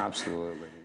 Absolutely.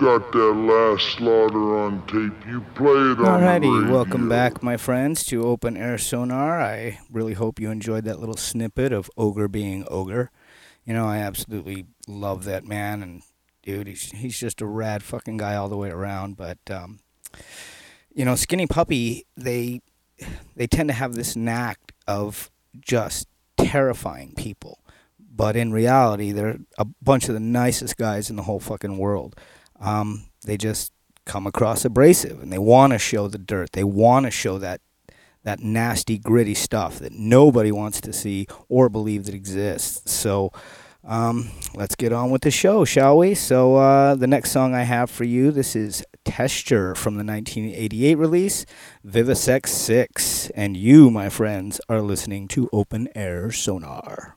Got that last slaughter on tape. You play it on the Alrighty, radio. welcome back, my friends, to Open Air Sonar. I really hope you enjoyed that little snippet of Ogre being Ogre. You know, I absolutely love that man, and dude, he's he's just a rad fucking guy all the way around. But um, you know, Skinny Puppy, they they tend to have this knack of just terrifying people, but in reality, they're a bunch of the nicest guys in the whole fucking world. Um, they just come across abrasive and they want to show the dirt. They want to show that that nasty, gritty stuff that nobody wants to see or believe that exists. So um, let's get on with the show, shall we? So uh, the next song I have for you, this is Testure from the 1988 release, Vivisect 6. And you, my friends, are listening to Open Air Sonar.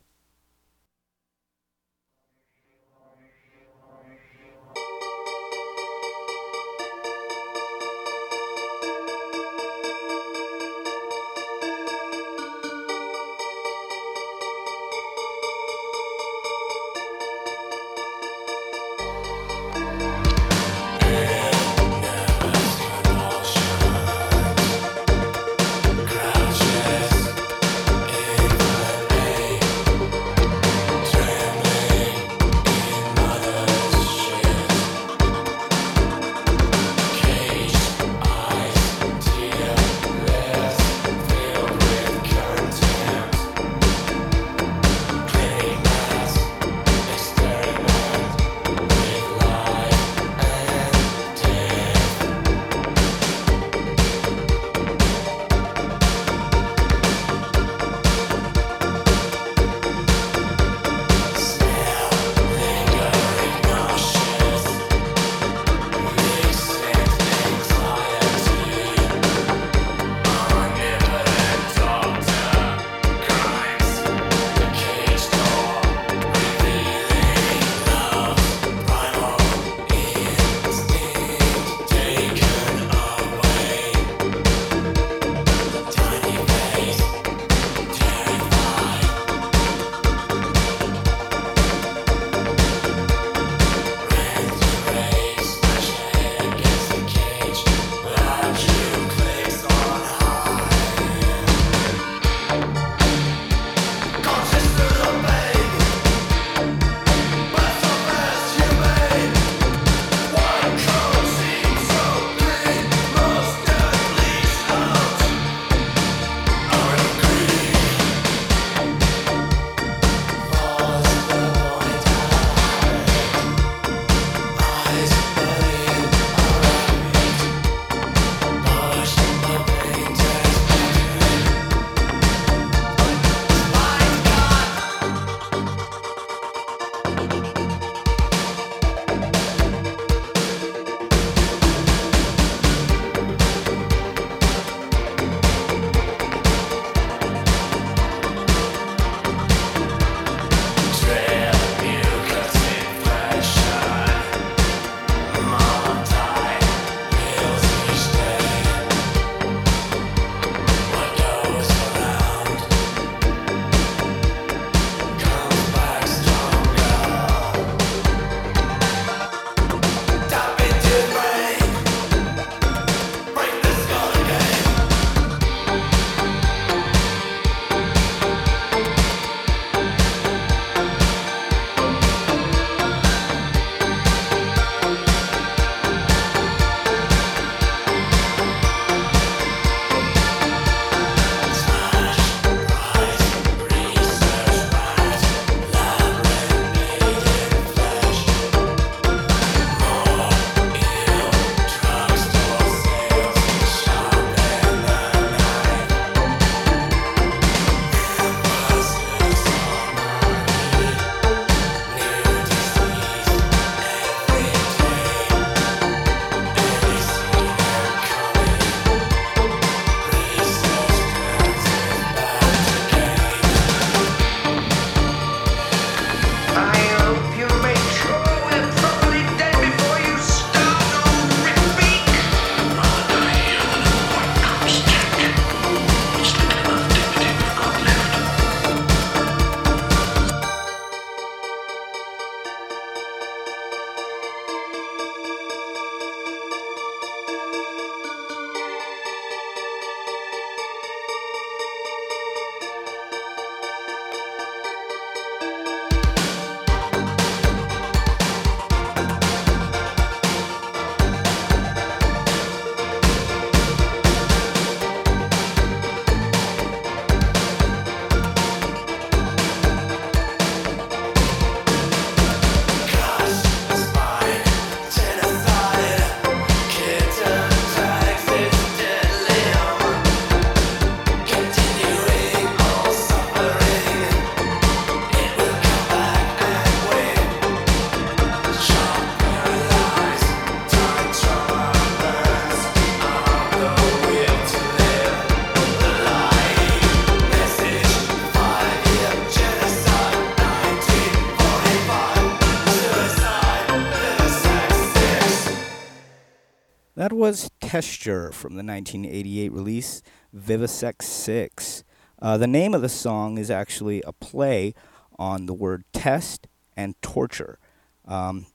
Testure from the 1988 release Vivisect 6. Uh, the name of the song is actually a play on the word test and torture. Um,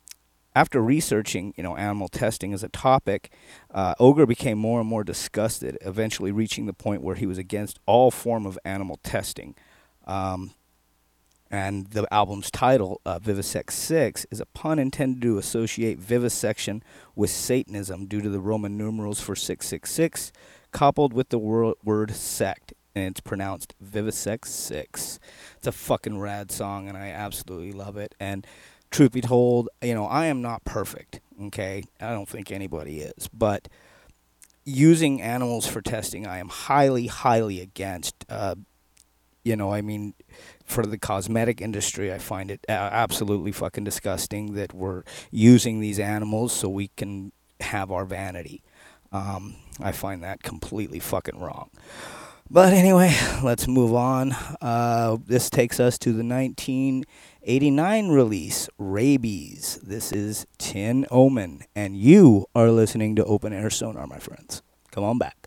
after researching, you know, animal testing as a topic, uh, Ogre became more and more disgusted, eventually reaching the point where he was against all form of animal testing. Um, and the album's title, uh, Vivisect 6, is a pun intended to associate vivisection with Satanism due to the Roman numerals for 666, coupled with the wor- word sect, and it's pronounced Vivisect 6. It's a fucking rad song, and I absolutely love it. And truth be told, you know, I am not perfect, okay? I don't think anybody is, but using animals for testing, I am highly, highly against. Uh, you know, I mean, for the cosmetic industry, I find it absolutely fucking disgusting that we're using these animals so we can have our vanity. Um, I find that completely fucking wrong. But anyway, let's move on. Uh, this takes us to the 1989 release, Rabies. This is Tin Omen, and you are listening to Open Air Sonar, my friends. Come on back.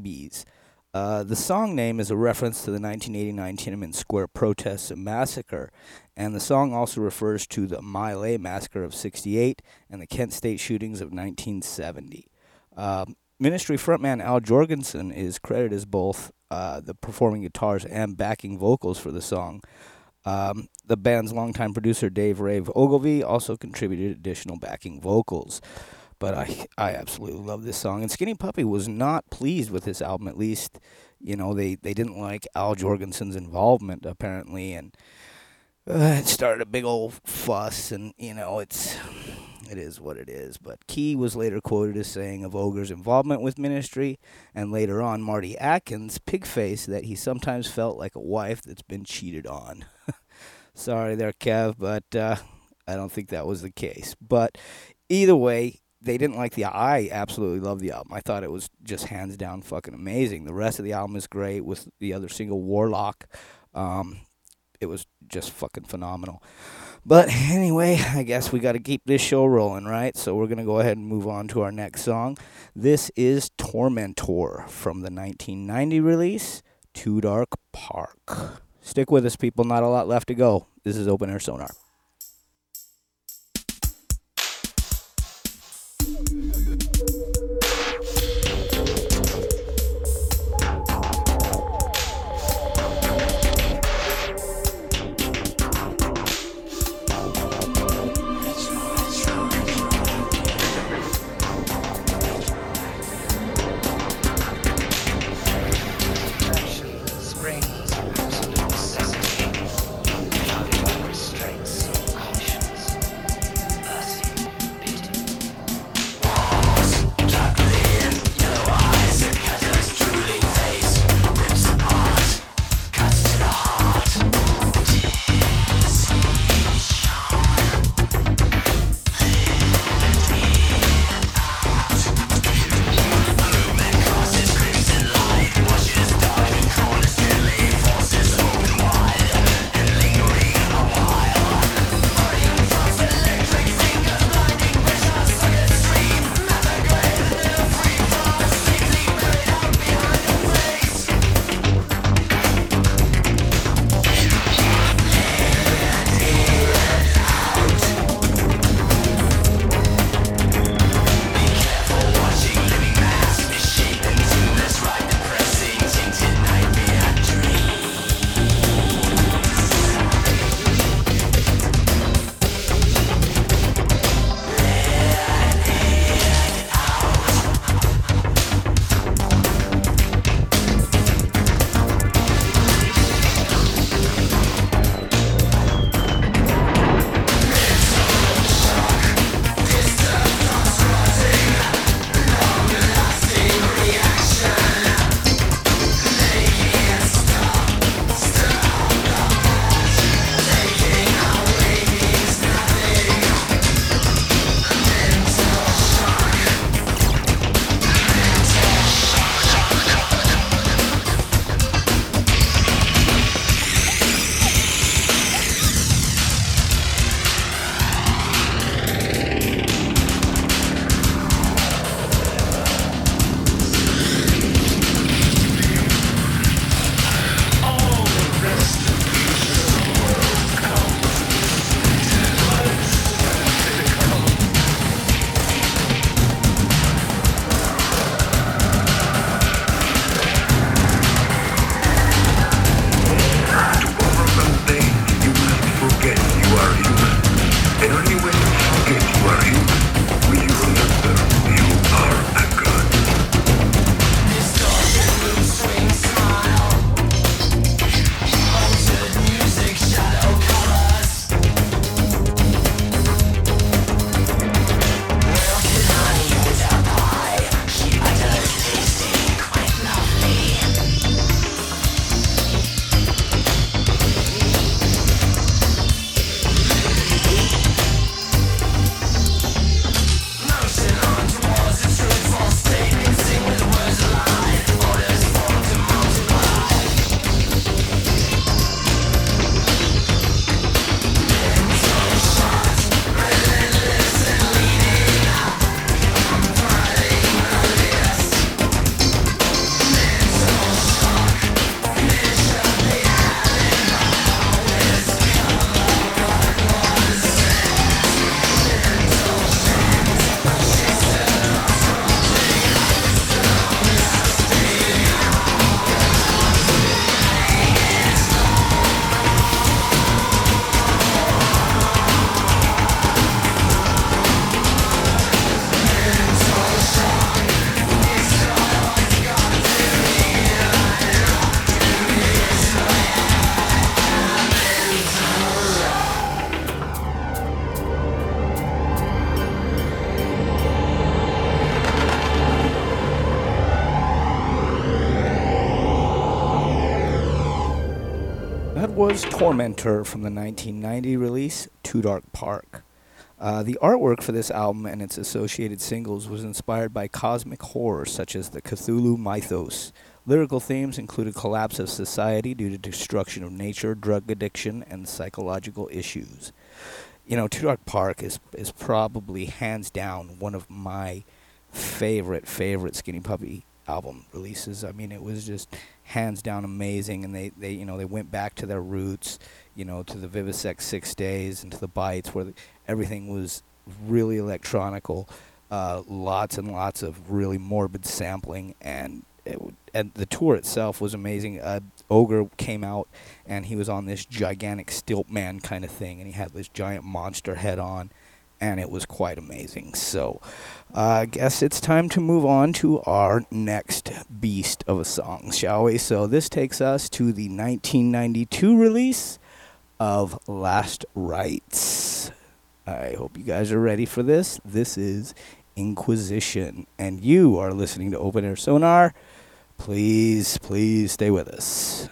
Rabies. Uh, the song name is a reference to the 1989 Tiananmen Square protests and massacre, and the song also refers to the My Lai massacre of 68 and the Kent State shootings of 1970. Uh, Ministry frontman Al Jourgensen is credited as both uh, the performing guitars and backing vocals for the song. Um, the band's longtime producer Dave Rave Ogilvie also contributed additional backing vocals. But I, I absolutely love this song. And Skinny Puppy was not pleased with this album. At least, you know, they, they didn't like Al Jourgensen's involvement apparently, and uh, it started a big old fuss. And you know, it's it is what it is. But Key was later quoted as saying of Ogre's involvement with Ministry, and later on Marty Atkins, Pigface, that he sometimes felt like a wife that's been cheated on. Sorry there, Kev, but uh, I don't think that was the case. But either way, they didn't like the I absolutely love the album. I thought it was just hands down fucking amazing. The rest of the album is great with the other single Warlock. Um, it was just fucking phenomenal. But anyway, I guess we got to keep this show rolling, right? So we're going to go ahead and move on to our next song. This is Tormentor from the 1990 release, Too Dark Park. Stick with us, people. Not a lot left to go. This is Open Air Sonar. Tormentor from the 1990 release Too Dark Park. Uh, the artwork for this album and its associated singles was inspired by cosmic horror such as the Cthulhu mythos. Lyrical themes included collapse of society due to destruction of nature, drug addiction, and psychological issues. You know, Too Dark Park is is probably hands down one of my favorite favorite Skinny Puppy album releases. I mean, it was just hands down amazing, and they, they you know they went back to their roots, you know, to the Vivisect Six Days and to the Bites, where the, everything was really electronical, uh, lots and lots of really morbid sampling, and and the tour itself was amazing. Uh, Ogre came out, and he was on this gigantic stilt man kind of thing, and he had this giant monster head on and it was quite amazing. So, I guess it's time to move on to our next beast of a song, shall we? So, this takes us to the 1992 release of Last Rights. I hope you guys are ready for this. This is Inquisition, and you are listening to Open Air Sonar. Please, please stay with us.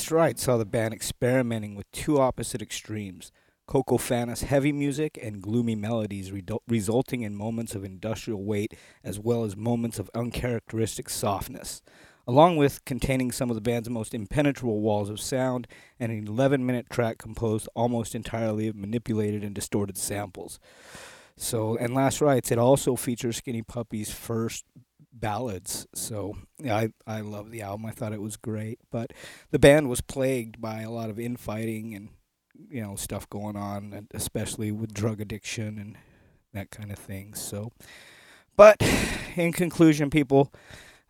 Last Rights saw the band experimenting with two opposite extremes. cacophonous heavy music and gloomy melodies, redu- resulting in moments of industrial weight as well as moments of uncharacteristic softness, along with containing some of the band's most impenetrable walls of sound and an 11 minute track composed almost entirely of manipulated and distorted samples. So, and Last Rights, it also features Skinny Puppy's first ballads. So yeah, I I love the album. I thought it was great, but the band was plagued by a lot of infighting and you know stuff going on, especially with drug addiction and that kind of thing. So, but in conclusion, people,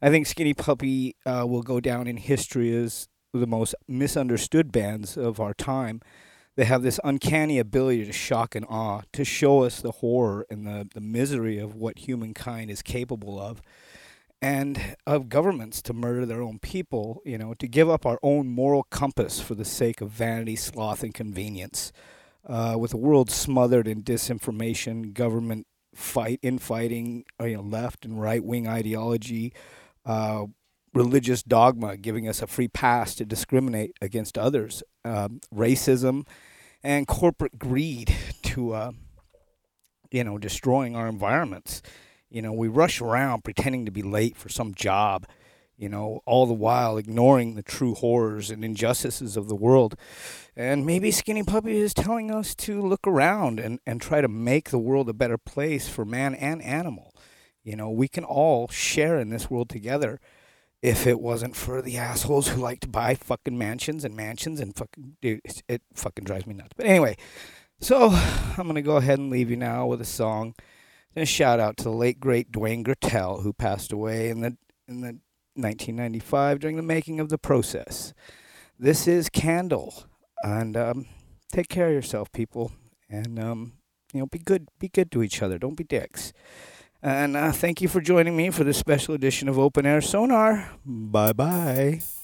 I think Skinny Puppy uh, will go down in history as the most misunderstood bands of our time. They have this uncanny ability to shock and awe, to show us the horror and the, the misery of what humankind is capable of and of governments to murder their own people, you know, to give up our own moral compass for the sake of vanity, sloth, and convenience. Uh, with the world smothered in disinformation, government fight, infighting, uh, you know, left and right wing ideology, uh, religious dogma giving us a free pass to discriminate against others, um, racism, and corporate greed to, uh, you know, destroying our environments. You know, we rush around pretending to be late for some job, you know, all the while ignoring the true horrors and injustices of the world. And maybe Skinny Puppy is telling us to look around and, and try to make the world a better place for man and animal. You know, we can all share in this world together if it wasn't for the assholes who like to buy fucking mansions and mansions and fucking dude, it fucking drives me nuts. But anyway, so I'm gonna go ahead and leave you now with a song. And a shout out to the late great Dwayne Goettel, who passed away in the in the 1995 during the making of the process. This is Candle, and um, take care of yourself, people, and um, you know, be good, be good to each other. Don't be dicks. And uh, thank you for joining me for this special edition of Open Air Sonar. Bye bye.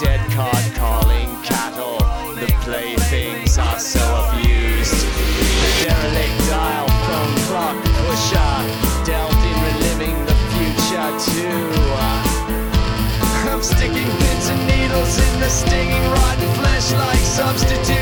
Dead card calling cattle. The playthings are so abused. The derelict dial from clock pusher dealt in reliving the future too. I'm sticking pins and needles in the stinging rotten flesh like substitute